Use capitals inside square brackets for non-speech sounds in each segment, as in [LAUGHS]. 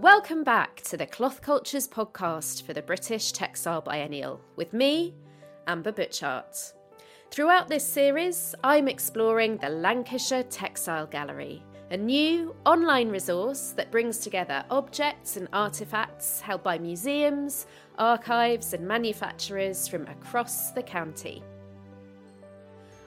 Welcome back to the Cloth Cultures podcast for the British Textile Biennial with me, Amber Butchart. Throughout this series, I'm exploring the Lancashire Textile Gallery, a new online resource that brings together objects and artefacts held by museums, archives, and manufacturers from across the county.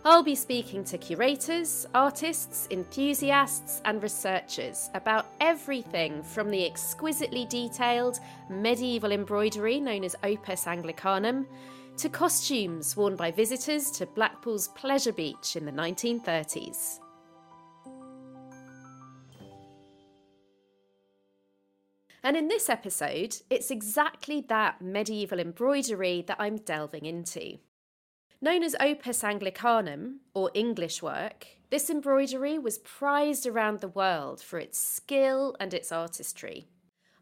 I'll be speaking to curators, artists, enthusiasts, and researchers about everything from the exquisitely detailed medieval embroidery known as Opus Anglicanum to costumes worn by visitors to Blackpool's Pleasure Beach in the 1930s. And in this episode, it's exactly that medieval embroidery that I'm delving into. Known as Opus Anglicanum, or English work, this embroidery was prized around the world for its skill and its artistry.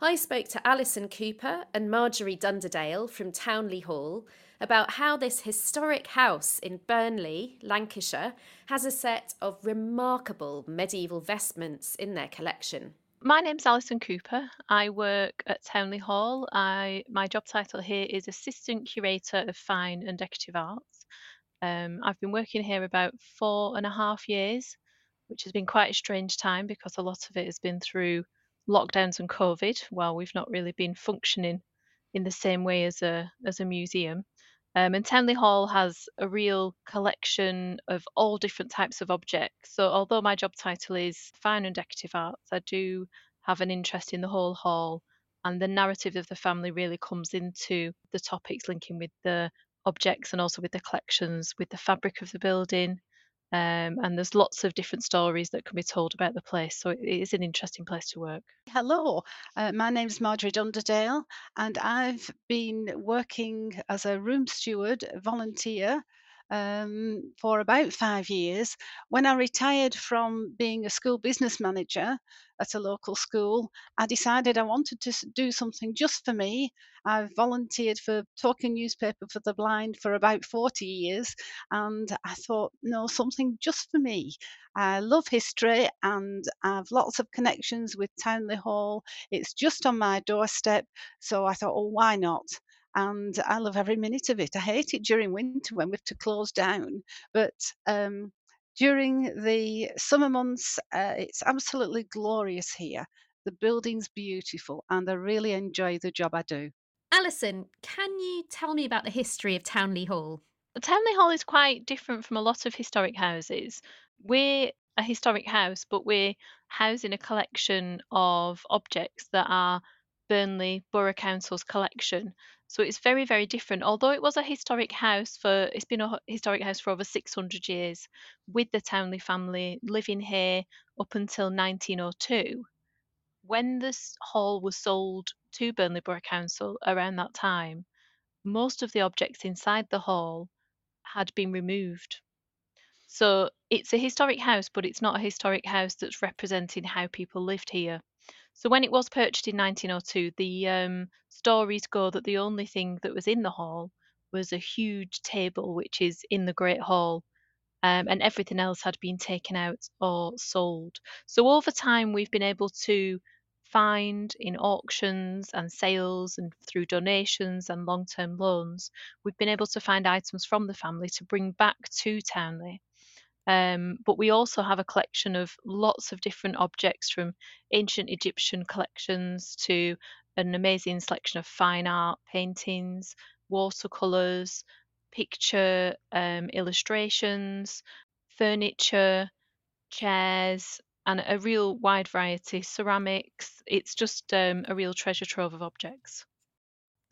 I spoke to Alison Cooper and Margery Dunderdale from Towneley Hall about how this historic house in Burnley, Lancashire, has a set of remarkable medieval vestments in their collection. My name's Alison Cooper. I work at Towneley Hall. I my job title here is Assistant Curator of Fine and Decorative Arts. Um, I've been working here about four and a half years, which has been quite a strange time because a lot of it has been through lockdowns and COVID, while we've not really been functioning in the same way as a as a museum. Um, and Towneley Hall has a real collection of all different types of objects. So, although my job title is Fine and Decorative Arts, I do have an interest in the whole hall, and the narrative of the family really comes into the topics linking with the objects and also with the collections, with the fabric of the building. Um, and there's lots of different stories that can be told about the place. So it is an interesting place to work. Hello, uh, my name is Margery Dunderdale, and I've been working as a room steward volunteer um, for about five years. When I retired from being a school business manager at a local school, I decided I wanted to do something just for me. I've volunteered for Talking Newspaper for the Blind for about 40 years, and I thought, no, something just for me. I love history and I've lots of connections with Towneley Hall. It's just on my doorstep, so I thought, oh, why not? And I love every minute of it. I hate it during winter when we have to close down, but um, during the summer months, uh, it's absolutely glorious here. The building's beautiful, and I really enjoy the job I do. Alison, can you tell me about the history of Towneley Hall? Towneley Hall is quite different from a lot of historic houses. We're a historic house, but we're housing a collection of objects that are Burnley Borough Council's collection. So it's very, very different. Although it was a historic house for, it's been a historic house for over 600 years with the Towneley family living here up until 1902. When this hall was sold to Burnley Borough Council around that time, most of the objects inside the hall had been removed. So it's a historic house, but it's not a historic house that's representing how people lived here. So when it was purchased in 1902, the um, stories go that the only thing that was in the hall was a huge table, which is in the Great Hall, um, and everything else had been taken out or sold. So over time, we've been able to find in auctions and sales and through donations and long term loans, we've been able to find items from the family to bring back to Towneley. Um, but we also have a collection of lots of different objects from ancient Egyptian collections to an amazing selection of fine art, paintings, watercolors, picture um, illustrations, furniture, chairs, and a real wide variety ceramics. It's just um, a real treasure trove of objects.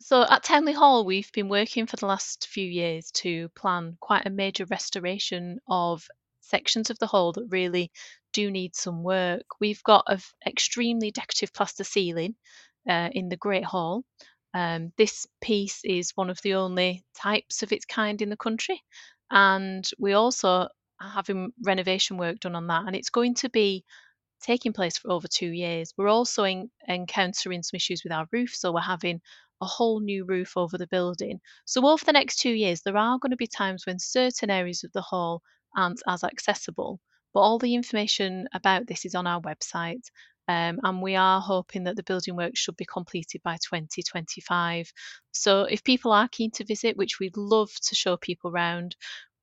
So at Towneley Hall, we've been working for the last few years to plan quite a major restoration of sections of the hall that really do need some work. We've got an extremely decorative plaster ceiling uh, in the Great Hall. Um, this piece is one of the only types of its kind in the country, and we also are having renovation work done on that, and it's going to be taking place for over two years. We're also in, encountering some issues with our roof, so we're having a whole new roof over the building. So, over the next two years, there are going to be times when certain areas of the hall aren't as accessible. But all the information about this is on our website. Um, and we are hoping that the building work should be completed by 2025. So if people are keen to visit, which we'd love to show people around,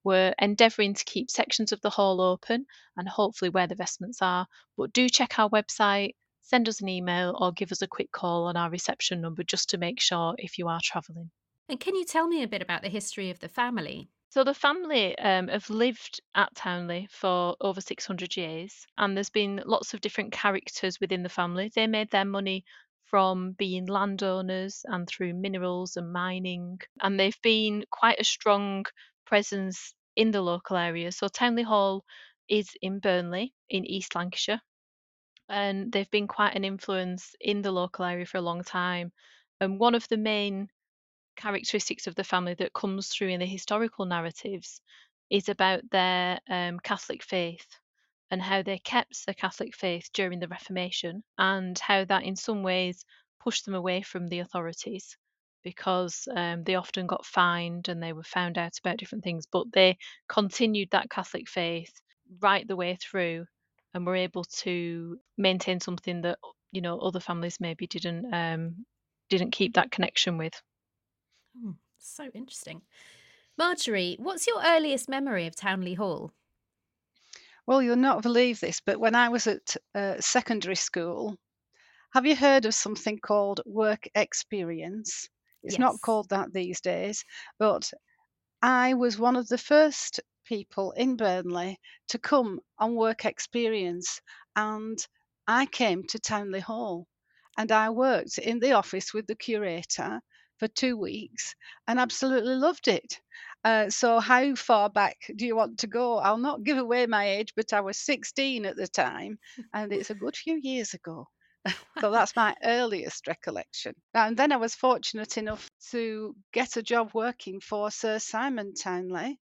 we're endeavouring to keep sections of the hall open and hopefully where the vestments are. But do check our website, send us an email, or give us a quick call on our reception number just to make sure if you are travelling. And can you tell me a bit about the history of the family? So the family um, have lived at Towneley for over 600 years, and there's been lots of different characters within the family. They made their money from being landowners and through minerals and mining, and they've been quite a strong presence in the local area. So Towneley Hall is in Burnley in East Lancashire, and they've been quite an influence in the local area for a long time. And one of the main characteristics of the family that comes through in the historical narratives is about their um, Catholic faith and how they kept the Catholic faith during the Reformation and how that in some ways pushed them away from the authorities because um, they often got fined and they were found out about different things, but they continued that Catholic faith right the way through and were able to maintain something that you know other families maybe didn't um, didn't keep that connection with. Oh, so interesting. Margery, what's your earliest memory of Towneley Hall? Well, you'll not believe this, but when I was at uh, secondary school, have you heard of something called work experience? It's Yes. not called that these days, but I was one of the first people in Burnley to come on work experience, and I came to Towneley Hall and I worked in the office with the curator for two weeks and absolutely loved it. Uh, so, how far back do you want to go? I'll not give away my age, but I was 16 at the time, and it's a good few years ago. [LAUGHS] So that's my earliest recollection. And then I was fortunate enough to get a job working for Sir Simon Towneley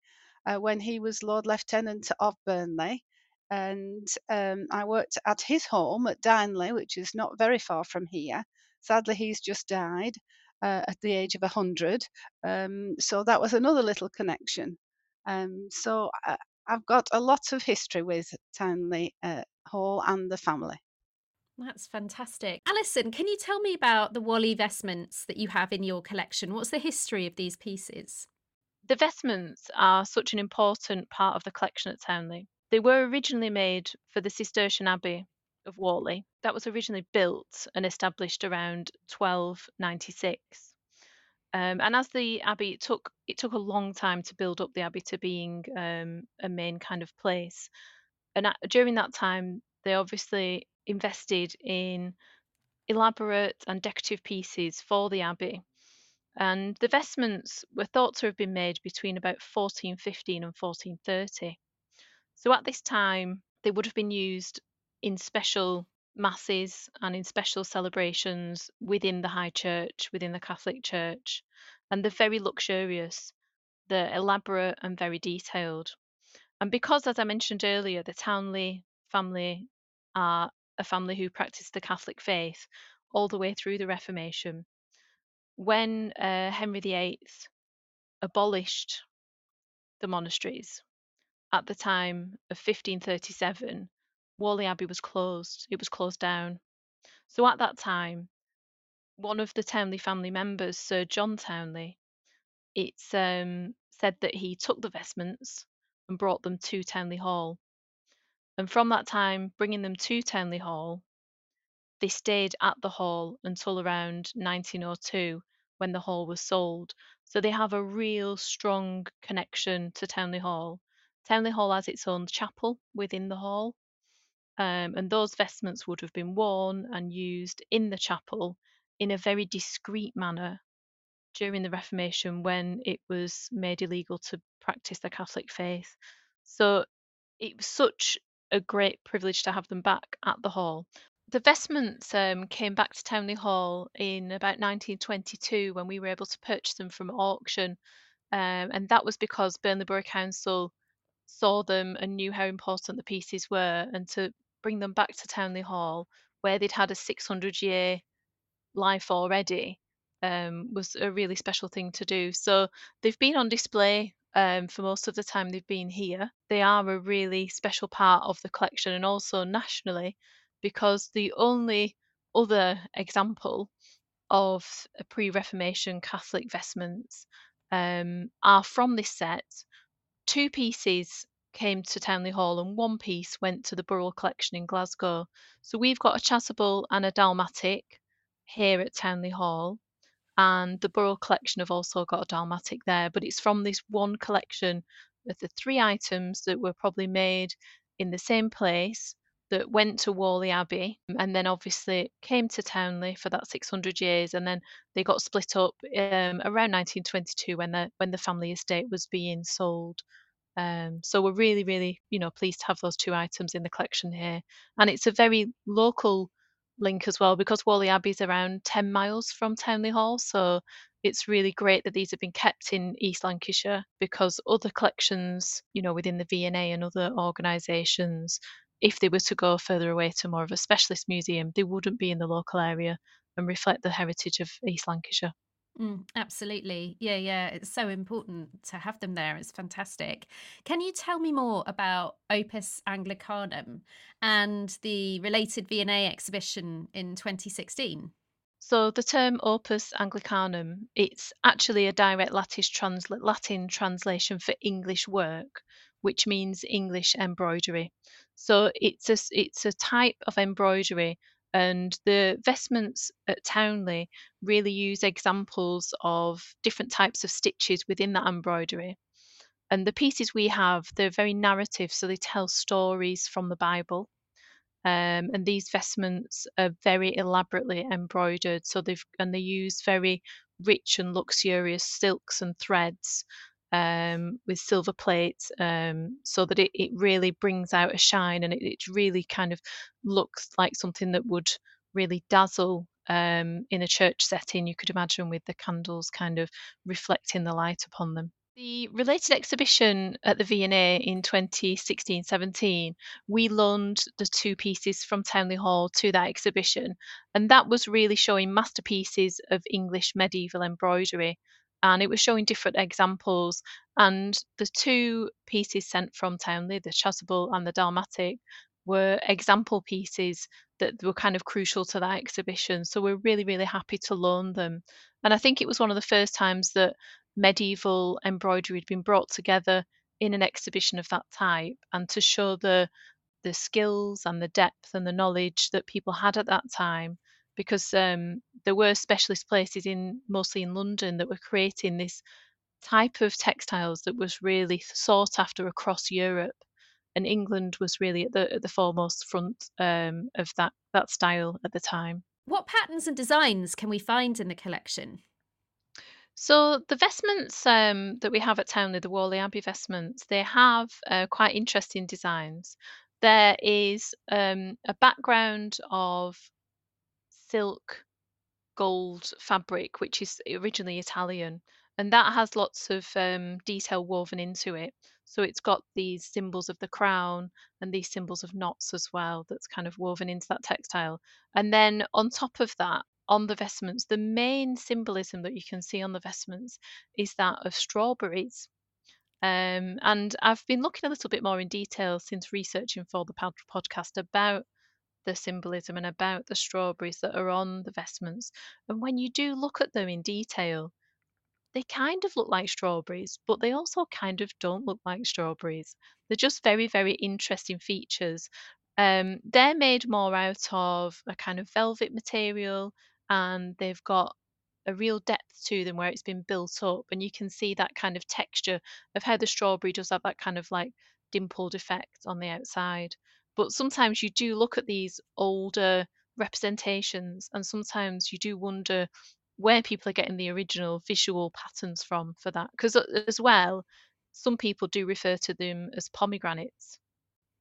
uh, when he was Lord Lieutenant of Burnley. And um, I worked at his home at Darnley, which is not very far from here. Sadly, he's just died uh, at the age of 100. Um, so that was another little connection. Um, so I, I've got a lot of history with Towneley uh, Hall and the family. That's fantastic. Alison, can you tell me about the Whalley vestments that you have in your collection? What's the history of these pieces? The vestments are such an important part of the collection at Towneley. They were originally made for the Cistercian Abbey of Whalley. That was originally built and established around 1296. Um, and as the abbey it took it took a long time to build up the abbey to being um, a main kind of place. And at, during that time, they obviously invested in elaborate and decorative pieces for the abbey. And the vestments were thought to have been made between about 1415 and 1430. So at this time, they would have been used in special masses and in special celebrations within the high church, within the Catholic Church. And they're very luxurious, they're elaborate and very detailed. And because, as I mentioned earlier, the Towneley family are a family who practiced the Catholic faith all the way through the Reformation, when uh, Henry VIII abolished the monasteries at the time of 1537, Whalley Abbey was closed. It was closed down. So at that time, one of the Towneley family members, Sir John Towneley, it's um, said that he took the vestments and brought them to Towneley Hall. And from that time, bringing them to Towneley Hall, they stayed at the hall until around 1902 when the hall was sold. So they have a real strong connection to Towneley Hall. Towneley Hall has its own chapel within the hall, um, and those vestments would have been worn and used in the chapel in a very discreet manner during the Reformation when it was made illegal to practice the Catholic faith. So it was such a great privilege to have them back at the hall. The vestments um, came back to Towneley Hall in about 1922 when we were able to purchase them from auction. Um, and that was because Burnley Borough Council saw them and knew how important the pieces were. And to bring them back to Towneley Hall, where they'd had a 600 year life already, um, was a really special thing to do. So they've been on display um, for most of the time they've been here. They are a really special part of the collection and also nationally because the only other example of pre Reformation Catholic vestments um, are from this set. Two pieces came to Towneley Hall and one piece went to the Burrell collection in Glasgow. So we've got a chasuble and a dalmatic here at Towneley Hall and the Burrell collection have also got a dalmatic there, but it's from this one collection of the three items that were probably made in the same place that went to Whalley Abbey and then obviously came to Towneley for that 600 years and then they got split up um, around 1922 when the when the family estate was being sold. Um, so we're really really you know pleased to have those two items in the collection here and it's a very local link as well because Whalley Abbey is around 10 miles from Towneley Hall. So it's really great that these have been kept in East Lancashire because other collections, you know, within the V&A and other organisations, if they were to go further away to more of a specialist museum, they wouldn't be in the local area and reflect the heritage of East Lancashire. Mm, absolutely. Yeah, yeah. It's so important to have them there. It's fantastic. Can you tell me more about Opus Anglicanum and the related V&A exhibition in 2016? So the term Opus Anglicanum, it's actually a direct Latin translation for English work, which means English embroidery. So it's a, it's a type of embroidery and the vestments at Towneley really use examples of different types of stitches within that embroidery. And the pieces we have, they're very narrative, so they tell stories from the Bible. Um, and these vestments are very elaborately embroidered, so they've and they use very rich and luxurious silks and threads um, with silver plates um, so that it, it really brings out a shine and it, it really kind of looks like something that would really dazzle um, in a church setting, you could imagine, with the candles kind of reflecting the light upon them. The related exhibition at the V&A in 2016-17, we loaned the two pieces from Towneley Hall to that exhibition, and that was really showing masterpieces of English medieval embroidery and it was showing different examples. And the two pieces sent from Towneley, the chasuble and the dalmatic, were example pieces that were kind of crucial to that exhibition. So we're really, really happy to loan them. And I think it was one of the first times that medieval embroidery had been brought together in an exhibition of that type and to show the the skills and the depth and the knowledge that people had at that time because um, there were specialist places in mostly in London that were creating this type of textiles that was really sought after across Europe, and England was really at the at the foremost front um, of that that style at the time. What patterns and designs can we find in the collection? So the vestments um, that we have at Towneley, the Whalley Abbey vestments, they have uh, quite interesting designs. There is um, a background of silk gold fabric, which is originally Italian, and that has lots of um, detail woven into it. So it's got these symbols of the crown and these symbols of knots as well, that's kind of woven into that textile. And then on top of that, on the vestments, the main symbolism that you can see on the vestments is that of strawberries. Um, and I've been looking a little bit more in detail since researching for the podcast about the symbolism and about the strawberries that are on the vestments. And when you do look at them in detail, they kind of look like strawberries, but they also kind of don't look like strawberries. They're just very, very interesting features. Um, they're made more out of a kind of velvet material and they've got a real depth to them where it's been built up and you can see that kind of texture of how the strawberry does have that kind of like dimpled effect on the outside but sometimes you do look at these older representations and sometimes you do wonder where people are getting the original visual patterns from for that because as well some people do refer to them as pomegranates.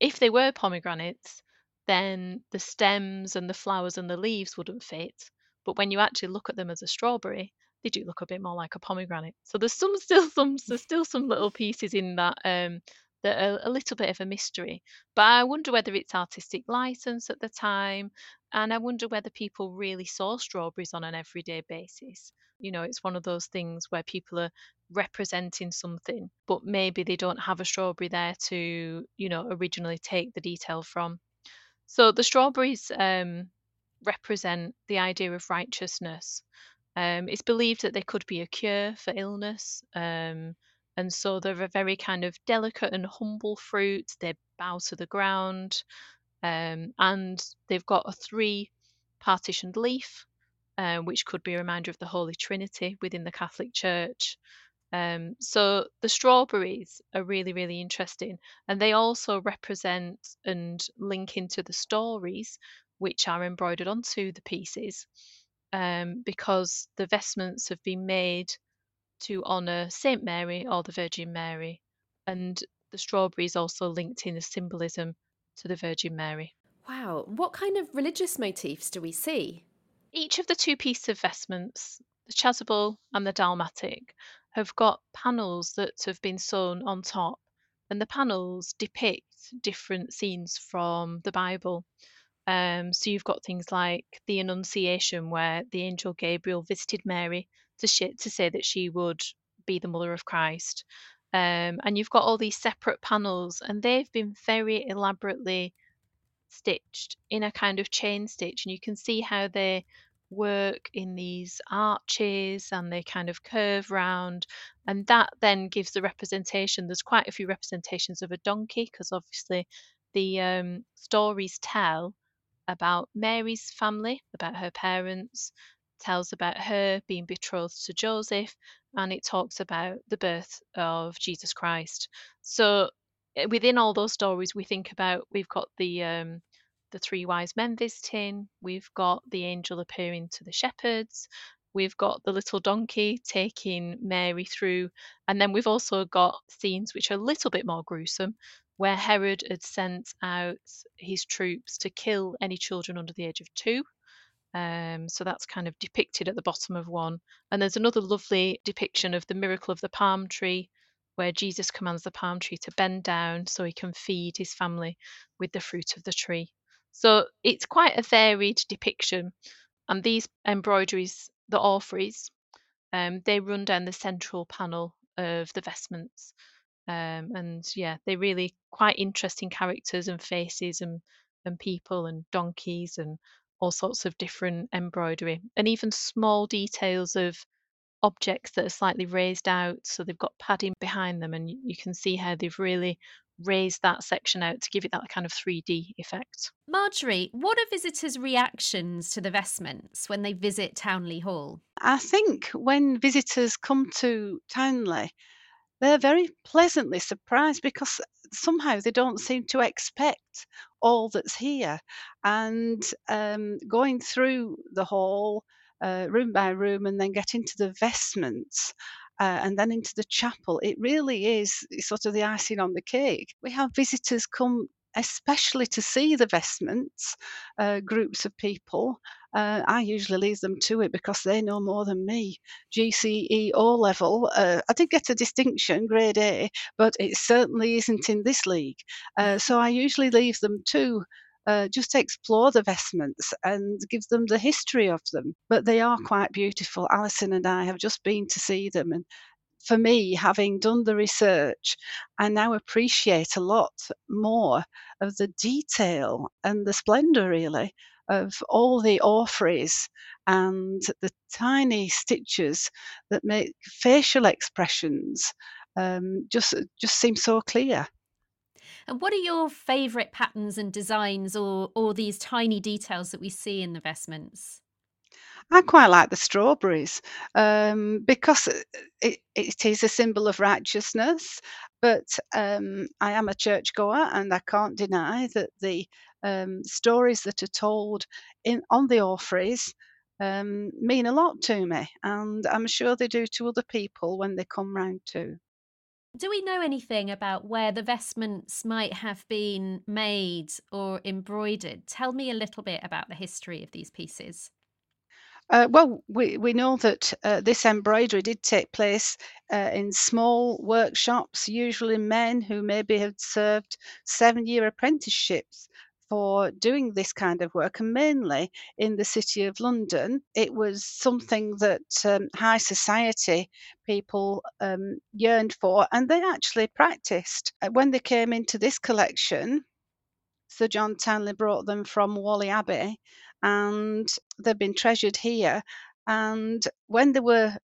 If they were pomegranates then the stems and the flowers and the leaves wouldn't fit but when you actually look at them as a strawberry they do look a bit more like a pomegranate. So there's some [LAUGHS] still some there's still some little pieces in that um that are a little bit of a mystery. But I wonder whether it's artistic license at the time, and I wonder whether people really saw strawberries on an everyday basis. You know, it's one of those things where people are representing something, but maybe they don't have a strawberry there to, you know, originally take the detail from. So the strawberries um, represent the idea of righteousness. Um, it's believed that they could be a cure for illness. Um, and so they're a very kind of delicate and humble fruit. They bow to the ground. Um, and they've got a three partitioned leaf, uh, which could be a reminder of the Holy Trinity within the Catholic Church. Um, so the strawberries are really, really interesting, and they also represent and link into the stories which are embroidered onto the pieces um, because the vestments have been made to honour Saint Mary or the Virgin Mary, and the strawberries also linked in the symbolism to the Virgin Mary. Wow, what kind of religious motifs do we see? Each of the two pieces of vestments, the chasuble and the dalmatic, have got panels that have been sewn on top, and the panels depict different scenes from the Bible. Um, so you've got things like the Annunciation, where the angel Gabriel visited Mary to sh- to say that she would be the mother of Christ. Um, and you've got all these separate panels, and they've been very elaborately stitched in a kind of chain stitch, and you can see how they work in these arches and they kind of curve round and that then gives the representation there's quite a few representations of a donkey because obviously the um, stories tell about Mary's family, about her parents, tells about her being betrothed to Joseph, and it talks about the birth of Jesus Christ. So eh, within all those stories, we think about we've got the um, the three wise men visiting, we've got the angel appearing to the shepherds, we've got the little donkey taking Mary through, and then we've also got scenes which are a little bit more gruesome, where Herod had sent out his troops to kill any children under the age of two. Um, so that's kind of depicted at the bottom of one. And there's another lovely depiction of the miracle of the palm tree, where Jesus commands the palm tree to bend down so he can feed his family with the fruit of the tree. So it's quite a varied depiction. And these embroideries, the orphreys, um, they run down the central panel of the vestments. Um, and yeah, they're really quite interesting characters and faces and, and people and donkeys and all sorts of different embroidery and even small details of objects that are slightly raised out. So they've got padding behind them, and you, you can see how they've really raised that section out to give it that kind of 3D effect. Margery, what are visitors' reactions to the vestments when they visit Towneley Hall? I think when visitors come to Towneley, they're very pleasantly surprised because somehow they don't seem to expect all that's here. And um, going through the hall, uh, room by room, and then get into the vestments, uh, and then into the chapel. It really is sort of the icing on the cake. We have visitors come especially to see the vestments, uh, groups of people. Uh, I usually leave them to it because they know more than me. GCE O level, uh, I did get a distinction, grade A, but it certainly isn't in this league. Uh, so I usually leave them to uh, just explore the vestments and give them the history of them. But they are quite beautiful. Alison and I have just been to see them, and for me, having done the research, I now appreciate a lot more of the detail and the splendour, really, of all the orphreys and the tiny stitches that make facial expressions um, just just seem so clear. And what are your favourite patterns and designs or, or these tiny details that we see in the vestments? I quite like the strawberries um, because it, it is a symbol of righteousness. But um, I am a churchgoer, and I can't deny that the um, stories that are told in on the orphreys um, mean a lot to me, and I'm sure they do to other people when they come round too. Do we know anything about where the vestments might have been made or embroidered? Tell me a little bit about the history of these pieces. Uh, well, we, we know that uh, this embroidery did take place uh, in small workshops, usually men who maybe had served seven year apprenticeships for doing this kind of work, and mainly in the city of London. It was something that um, high society people um, yearned for, and they actually practiced. Uh, when they came into this collection, Sir John Towneley brought them from Whalley Abbey, and they've been treasured here. And when they were,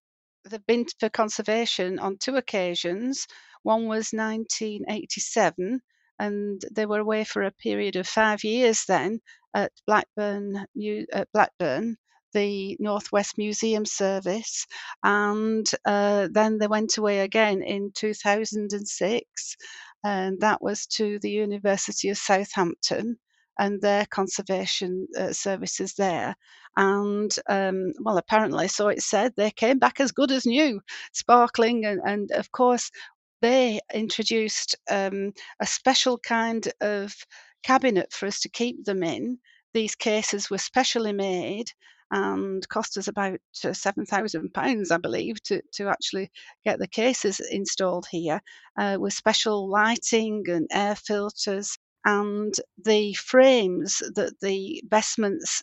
they've been for conservation on two occasions. One was 1987, and they were away for a period of five years then at Blackburn, at Blackburn, the Northwest Museum Service, and uh, then they went away again in 2006, and that was to the University of Southampton and their conservation uh, services there. And um, well, apparently, so it said, they came back as good as new, sparkling, and, and of course, they introduced um, a special kind of cabinet for us to keep them in. These cases were specially made and cost us about uh, seven thousand pounds, I believe, to to actually get the cases installed here uh, with special lighting and air filters. And the frames that the vestments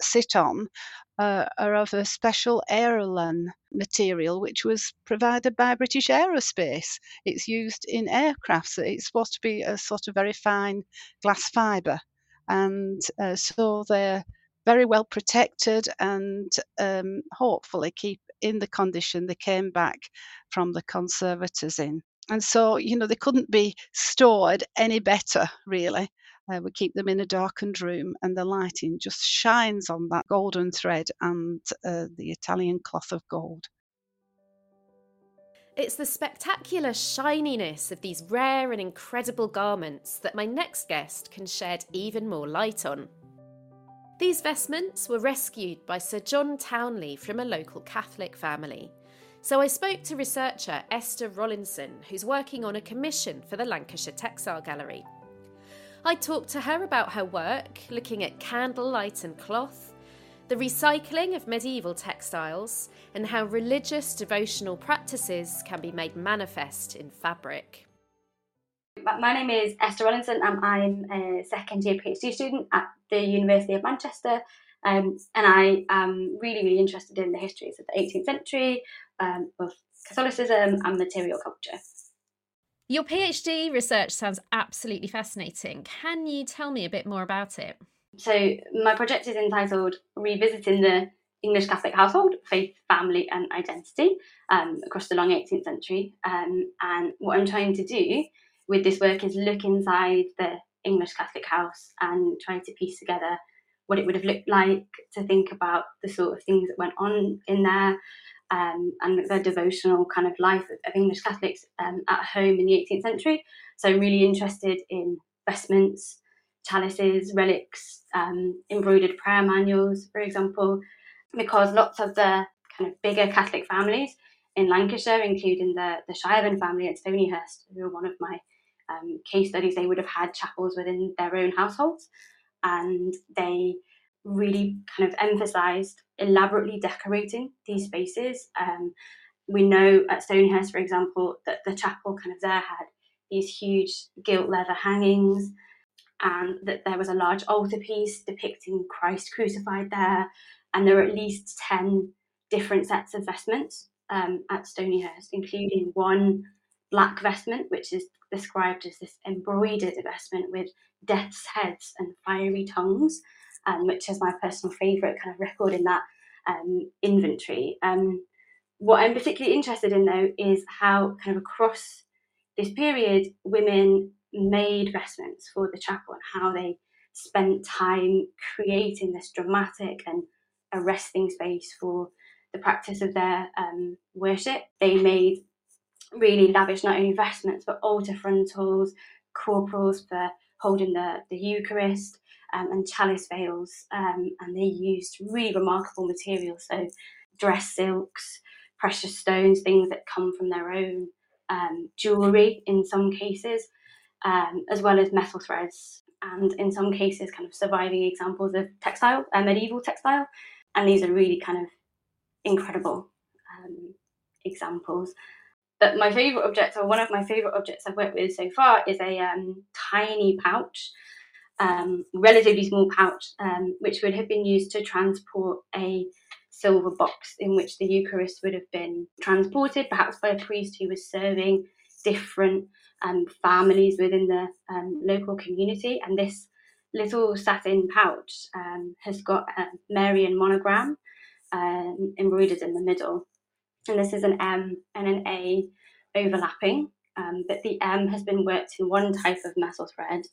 sit on uh, are of a special Aerolan material, which was provided by British Aerospace. It's used in aircraft. So it's supposed to be a sort of very fine glass fibre. And uh, so they're very well protected and um, hopefully keep in the condition they came back from the conservators in. And so, you know, they couldn't be stored any better, really. Uh, we keep them in a darkened room, and the lighting just shines on that golden thread and uh, the Italian cloth of gold. It's the spectacular shininess of these rare and incredible garments that my next guest can shed even more light on. These vestments were rescued by Sir John Towneley from a local Catholic family. So I spoke to researcher Esther Rollinson, who's working on a commission for the Lancashire Textile Gallery. I talked to her about her work, looking at candlelight and cloth, the recycling of medieval textiles, and how religious devotional practices can be made manifest in fabric. My name is Esther Rollinson and I'm a second year PhD student at the University of Manchester. Um, and I am really, really interested in the histories of the 18th century, um, of Catholicism and material culture. Your PhD research sounds absolutely fascinating. Can you tell me a bit more about it? So, my project is entitled Revisiting the English Catholic Household, Faith, Family and Identity um, across the long 18th century. Um, and what I'm trying to do with this work is look inside the English Catholic house and try to piece together what it would have looked like to think about the sort of things that went on in there um, and the devotional kind of life of, English Catholics um, at home in the 18th century. So I'm really interested in vestments, chalices, relics, um, embroidered prayer manuals, for example, because lots of the kind of bigger Catholic families in Lancashire, including the, the Shireburn family at Stonyhurst, who are one of my um, case studies, they would have had chapels within their own households, and they really kind of emphasised elaborately decorating these spaces. Um, we know at Stonyhurst, for example, that the chapel kind of there had these huge gilt leather hangings, and that there was a large altarpiece depicting Christ crucified there, and there were at least 10 different sets of vestments um, at Stonyhurst, including one black vestment, which is described as this embroidered vestment with death's heads and fiery tongues, um, which is my personal favourite kind of record in that um, inventory. Um, what I'm particularly interested in, though, is how kind of across this period, women made vestments for the chapel and how they spent time creating this dramatic and arresting space for the practice of their um, worship. They made really lavish not only vestments but altar frontals, corporals for holding the, the Eucharist, um, and chalice veils. Um, and they used really remarkable materials, so dress silks, precious stones, things that come from their own um, jewellery in some cases, um, as well as metal threads. And in some cases, kind of surviving examples of textile, uh, medieval textile. And these are really kind of incredible um, examples. But my favourite object, or one of my favourite objects I've worked with so far, is a um, tiny pouch, um, relatively small pouch, um, which would have been used to transport a silver box in which the Eucharist would have been transported, perhaps by a priest who was serving different um, families within the um, local community. And this little satin pouch um, has got a Marian monogram embroidered in the middle. And this is an M and an A overlapping, um, but the M has been worked in one type of metal thread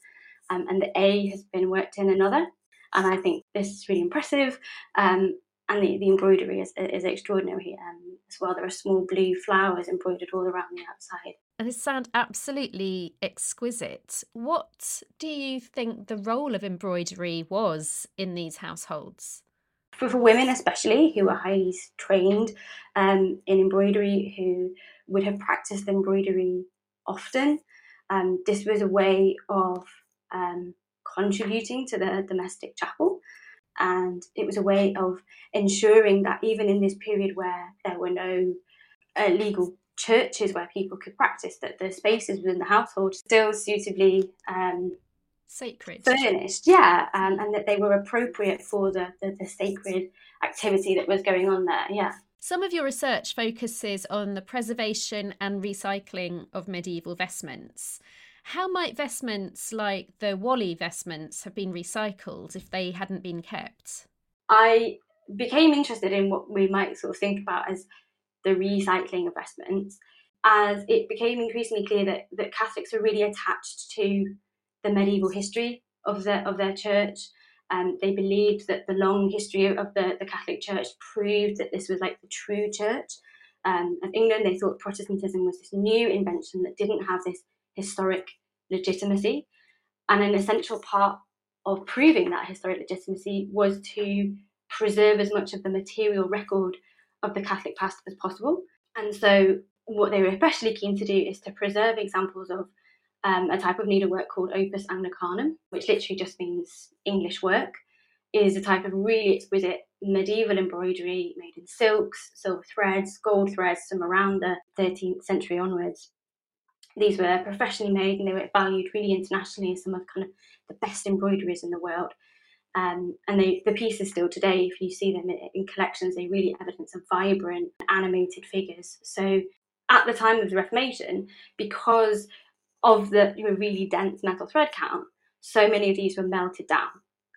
um, and the A has been worked in another. And I think this is really impressive. Um, and the, the embroidery is, is extraordinary um, as well. There are small blue flowers embroidered all around the outside. And this sound absolutely exquisite. What do you think the role of embroidery was in these households? For, for women, especially who are highly trained um, in embroidery, who would have practiced embroidery often, um, this was a way of um, contributing to the domestic chapel. And it was a way of ensuring that even in this period where there were no uh, legal churches where people could practice, that the spaces within the household still suitably um, sacred furnished, yeah, um, and that they were appropriate for the, the, the sacred activity that was going on there, yeah. Some of your research focuses on the preservation and recycling of medieval vestments. How might vestments like the Whalley vestments have been recycled if they hadn't been kept? I became interested in what we might sort of think about as the recycling of vestments, as it became increasingly clear that, that Catholics were really attached to the medieval history of their of their church. Um, they believed that the long history of the, the Catholic Church proved that this was like the true church um, of England. They thought Protestantism was this new invention that didn't have this historic legitimacy. And an essential part of proving that historic legitimacy was to preserve as much of the material record of the Catholic past as possible. And so, what they were especially keen to do is to preserve examples of um, a type of needlework called opus anglicanum, which literally just means English work, is a type of really exquisite medieval embroidery made in silks, silver threads, gold threads, from around the 13th century onwards. These were professionally made and they were valued really internationally as some of kind of the best embroideries in the world. Um, and they, the pieces still today, if you see them in, in collections, they really evidence some vibrant, animated figures. So at the time of the Reformation, because of the you know, really dense metal thread count, so many of these were melted down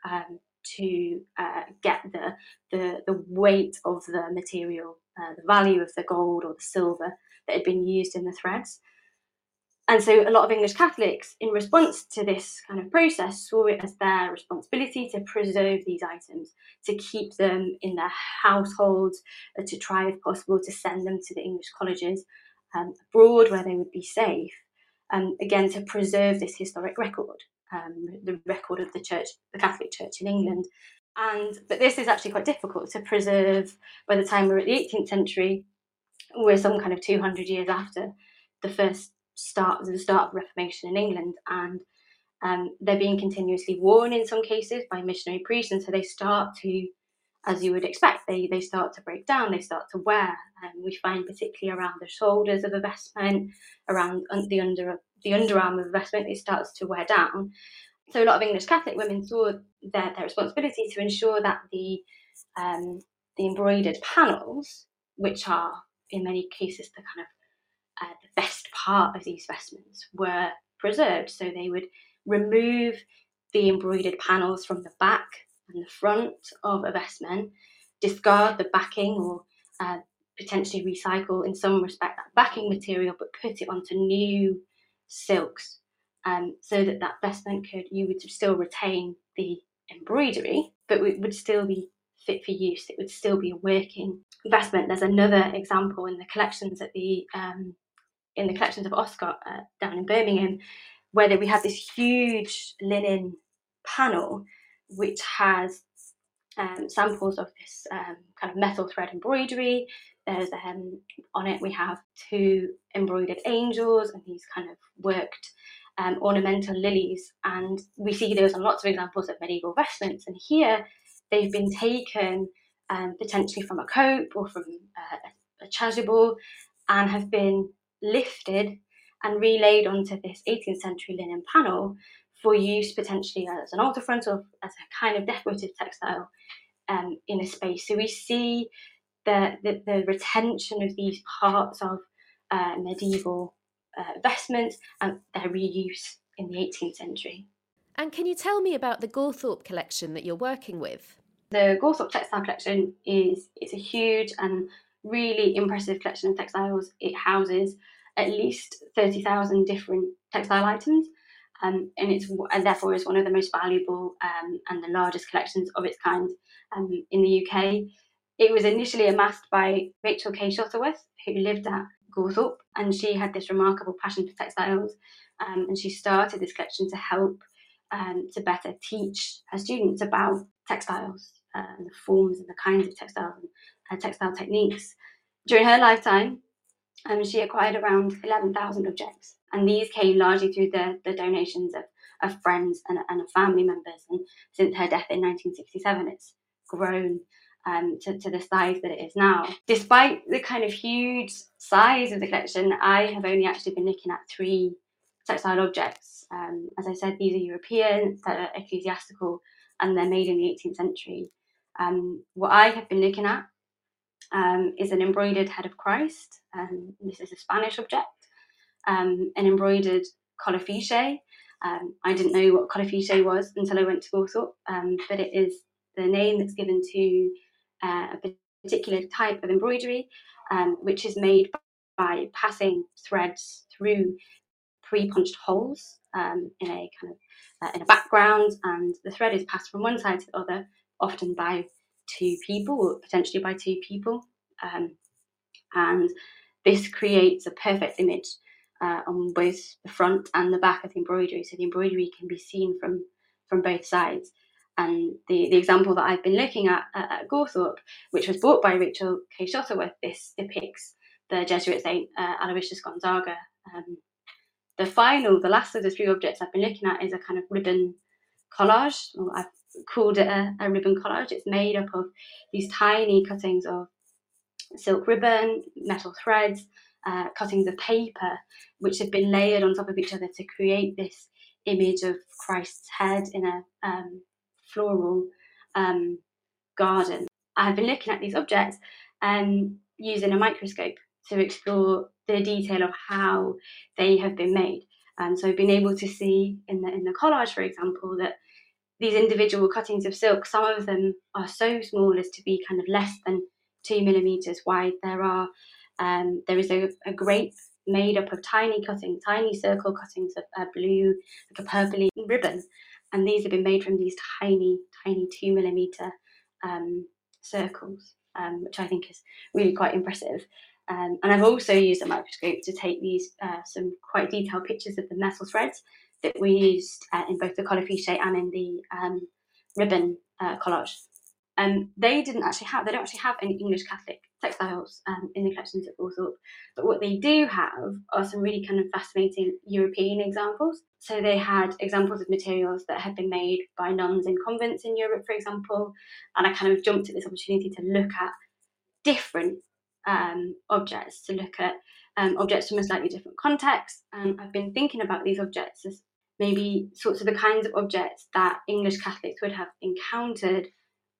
um, to uh, get the, the, the weight of the material, uh, the value of the gold or the silver that had been used in the threads. And so a lot of English Catholics, in response to this kind of process, saw it as their responsibility to preserve these items, to keep them in their households, uh, to try, if possible, to send them to the English colleges um, abroad where they would be safe. Um, again, to preserve this historic record, um, the record of the church, the Catholic Church in England. And but this is actually quite difficult to preserve by the time we're at the 18th century. We're some kind of 200 years after the first start of the start of Reformation in England, and um, they're being continuously worn in some cases by missionary priests, and so they start to, as you would expect, they they start to break down, they start to wear, and we find particularly around the shoulders of a vestment, around the under the underarm of a vestment, it starts to wear down. So a lot of English Catholic women saw their, their responsibility to ensure that the um, the embroidered panels, which are in many cases the kind of uh, the best part of these vestments were preserved. So they would remove the embroidered panels from the back and the front of a vestment, discard the backing or uh, potentially recycle in some respect that backing material, but put it onto new silks um, so that that vestment could, you would still retain the embroidery, but it would still be fit for use. It would still be a working vestment. There's another example in the collections at the um, in the collections of Oscott uh, down in Birmingham, where we have this huge linen panel which has um, samples of this um, kind of metal thread embroidery. There's um, on it we have two embroidered angels and these kind of worked um, ornamental lilies, and we see those on lots of examples of medieval vestments. And here they've been taken um, potentially from a cope or from uh, a chasuble and have been lifted and relayed onto this 18th century linen panel for use potentially as an altar front or as a kind of decorative textile um, in a space. So we see the, the, the retention of these parts of uh, medieval uh, vestments and their reuse in the 18th century. And can you tell me about the Gawthorpe collection that you're working with? The Gawthorpe Textile Collection is it's a huge and really impressive collection of textiles. It houses at least 30,000 different textile items um, and it's and therefore is one of the most valuable um, and the largest collections of its kind um, in the UK. It was initially amassed by Rachel Kay-Shuttleworth, who lived at Gawthorpe, and she had this remarkable passion for textiles, um, and she started this collection to help um, to better teach her students about textiles uh, and the forms and the kinds of textiles and uh, textile techniques. During her lifetime, um, she acquired around 11,000 objects, and these came largely through the, the donations of, of friends and, and of family members. And since her death in 1967, it's grown um, to, to the size that it is now. Despite the kind of huge size of the collection, I have only actually been looking at three textile objects. Um, as I said, these are European, that are ecclesiastical, and they're made in the 18th century. Um, what I have been looking at um, is an embroidered head of Christ. Um, this is a Spanish object, um, an embroidered colifichet. Um, I didn't know what colifichet was until I went to Gawthorpe, um, but it is the name that's given to uh, a particular type of embroidery, um, which is made by passing threads through pre-punched holes in a kind of uh, in a background, and the thread is passed from one side to the other, often by two people, or potentially by two people. Um, and this creates a perfect image uh, on both the front and the back of the embroidery. So the embroidery can be seen from, from both sides. And the, the example that I've been looking at uh, at Gawthorpe, which was bought by Rachel Kay-Shuttleworth, this depicts the Jesuit saint uh, Aloysius Gonzaga. Um, the final, the last of the three objects I've been looking at is a kind of ribbon collage. Well, I've called it a, a ribbon collage. It's made up of these tiny cuttings of silk ribbon, metal threads, uh, cuttings of paper, which have been layered on top of each other to create this image of Christ's head in a um, floral um, garden. I have been looking at these objects and using a microscope to explore the detail of how they have been made. And so, being able to see in the in the collage, for example, that these individual cuttings of silk, some of them are so small as to be kind of less than two millimeters wide. There are um, there is a, a, grape made up of tiny cuttings, tiny circle cuttings of a blue, like a purpley ribbon, and these have been made from these tiny, tiny two millimeter um, circles, um, which I think is really quite impressive. Um, and I've also used a microscope to take these uh, some quite detailed pictures of the metal threads that we used uh, in both the colifichet and in the um, ribbon uh, collage. Um, they didn't actually have, they don't actually have any English Catholic textiles um, in the collections at Gawthorpe, but what they do have are some really kind of fascinating European examples. So they had examples of materials that had been made by nuns in convents in Europe, for example, and I kind of jumped at this opportunity to look at different um, objects, to look at um, objects from a slightly different context. And I've been thinking about these objects as maybe sorts of the kinds of objects that English Catholics would have encountered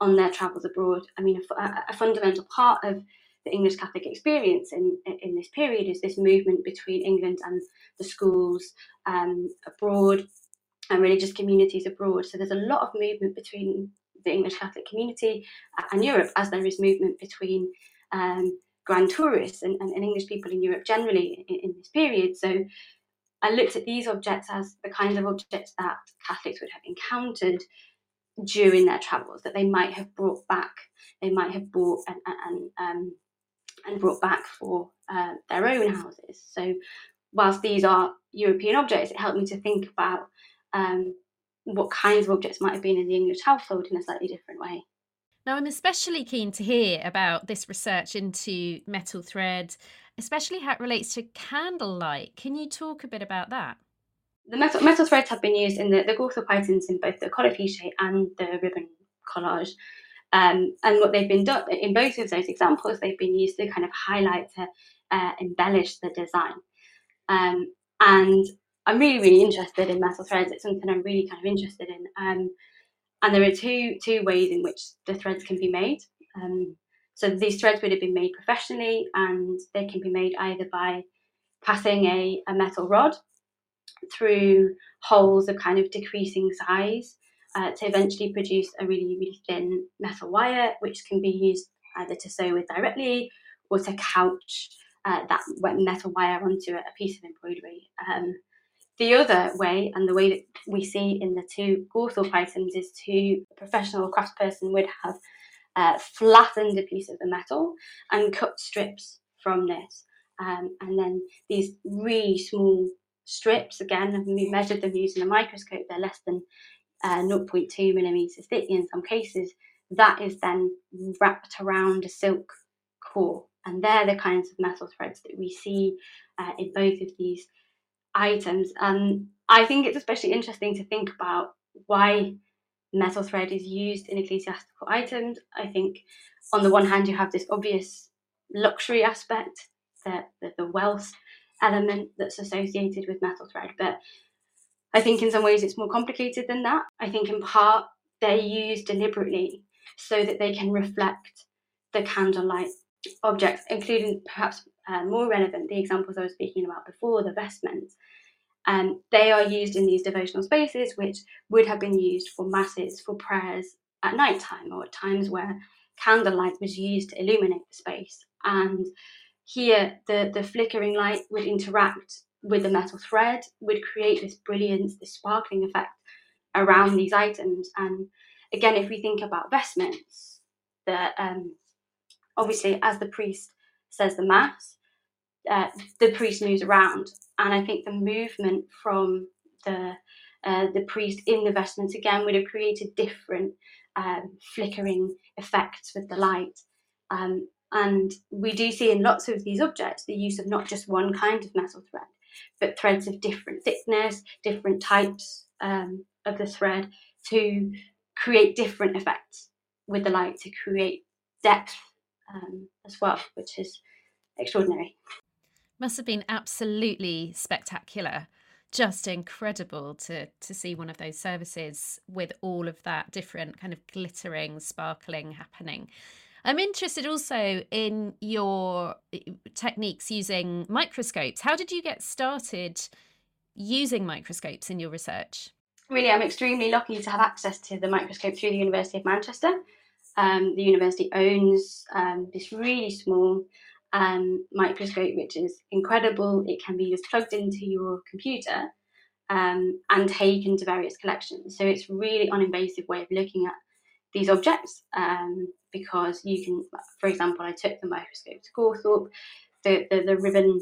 on their travels abroad. I mean, a, a fundamental part of the English Catholic experience in, in this period is this movement between England and the schools um, abroad and religious communities abroad. So there's a lot of movement between the English Catholic community and Europe, as there is movement between um, grand tourists and, and, and, English people in Europe generally in, in this period. So I looked at these objects as the kinds of objects that Catholics would have encountered during their travels that they might have brought back, they might have bought and and um, and brought back for uh, their own houses. So, whilst these are European objects, it helped me to think about um, what kinds of objects might have been in the English household in a slightly different way. Now, I'm especially keen to hear about this research into metal thread, especially how it relates to candlelight. Can you talk a bit about that? the metal, metal threads have been used in the, the Gawthorpe items in both the colifichet and the ribbon collage. Um, and what they've been done in both of those examples, they've been used to kind of highlight, to uh, embellish the design. Um, and I'm really, really interested in metal threads. It's something I'm really kind of interested in. Um, and there are two two ways in which the threads can be made. Um, so these threads would have been made professionally, and they can be made either by passing a, a metal rod through holes of kind of decreasing size uh, to eventually produce a really, really thin metal wire, which can be used either to sew with directly or to couch uh, that metal wire onto a piece of embroidery. Um, the other way, and the way that we see in the two Gawthorpe items, is to a professional craftsperson would have uh, flattened a piece of the metal and cut strips from this. Um, and then these really small strips, again, we measured them using a microscope, they're less than uh, 0.2 millimeters thick in some cases. That is then wrapped around a silk core. And they're the kinds of metal threads that we see uh, in both of these items. And I think it's especially interesting to think about why metal thread is used in ecclesiastical items. I think on the one hand, you have this obvious luxury aspect, the, the, the wealth element that's associated with metal thread. But I think in some ways it's more complicated than that. I think in part they're used deliberately so that they can reflect the candlelight objects, including perhaps uh, more relevant, the examples I was speaking about before, the vestments. Um, they are used in these devotional spaces, which would have been used for masses, for prayers at night time, or at times where candlelight was used to illuminate the space. And here, the, the flickering light would interact with the metal thread, would create this brilliance, this sparkling effect around these items. And again, if we think about vestments, that um, obviously as the priest says the mass, uh, the priest moves around, and I think the movement from the uh, the priest in the vestments again would have created different um, flickering effects with the light. Um, and we do see in lots of these objects the use of not just one kind of metal thread, but threads of different thickness, different types um, of the thread to create different effects with the light to create depth um, as well, which is extraordinary. Must have been absolutely spectacular. Just incredible to to see one of those services with all of that different kind of glittering, sparkling happening. I'm interested also in your eh, techniques using microscopes. How did you get started using microscopes in your research? Really, I'm extremely lucky to have access to the microscope through the University of Manchester. Um, the university owns um, this really small um, microscope, which is incredible. It can be just plugged into your computer um, and taken to various collections. So it's really uninvasive way of looking at these objects um, because you can, for example, I took the microscope to Gawthorpe. The, the, the ribbon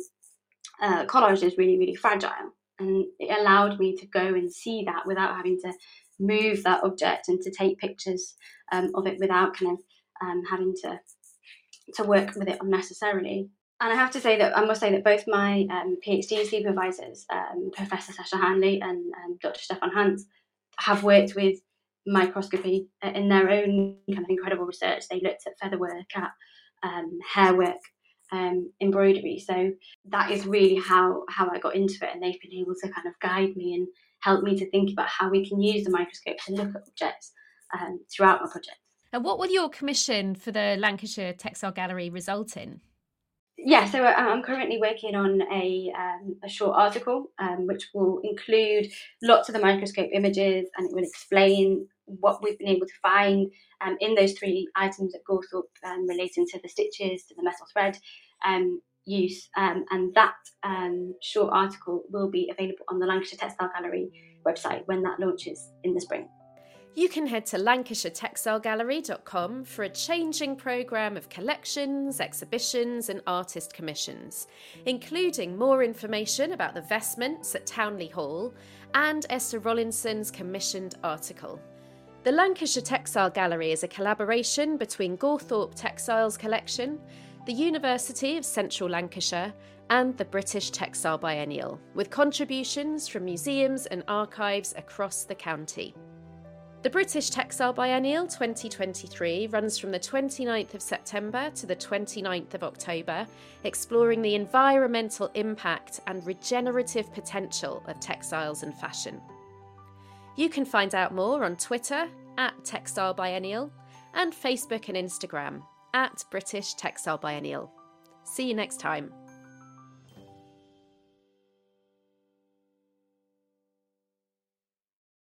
uh, collage is really, really fragile. And it allowed me to go and see that without having to move that object and to take pictures um, of it without kind of um, having to to work with it unnecessarily. And I have to say that I must say that both my um, PhD supervisors, um, Professor Sasha Handley and um, Dr. Stefan Hanß, have worked with microscopy uh, in their own kind of incredible research. They looked at feather work, at um, hair work, um, embroidery. So that is really how how I got into it, and they've been able to kind of guide me and help me to think about how we can use the microscope to look at objects throughout my project. And what will your commission for the Lancashire Textile Gallery result in? Yeah, so uh, I'm currently working on a, um, a short article um, which will include lots of the microscope images and it will explain what we've been able to find um, in those three items at Gawthorpe um, relating to the stitches, to the metal thread um, use. Um, and that short article will be available on the Lancashire Textile Gallery website when that launches in the spring. You can head to lancashiretextilegallery.com for a changing programme of collections, exhibitions, and artist commissions, including more information about the vestments at Towneley Hall and Esther Rollinson's commissioned article. The Lancashire Textile Gallery is a collaboration between Gawthorpe Textiles Collection, the University of Central Lancashire, and the British Textile Biennial, with contributions from museums and archives across the county. The British Textile Biennial 2023 runs from the 29th of September to the 29th of October, exploring the environmental impact and regenerative potential of textiles and fashion. You can find out more on Twitter at Textile Biennial and Facebook and Instagram at British Textile Biennial. See you next time.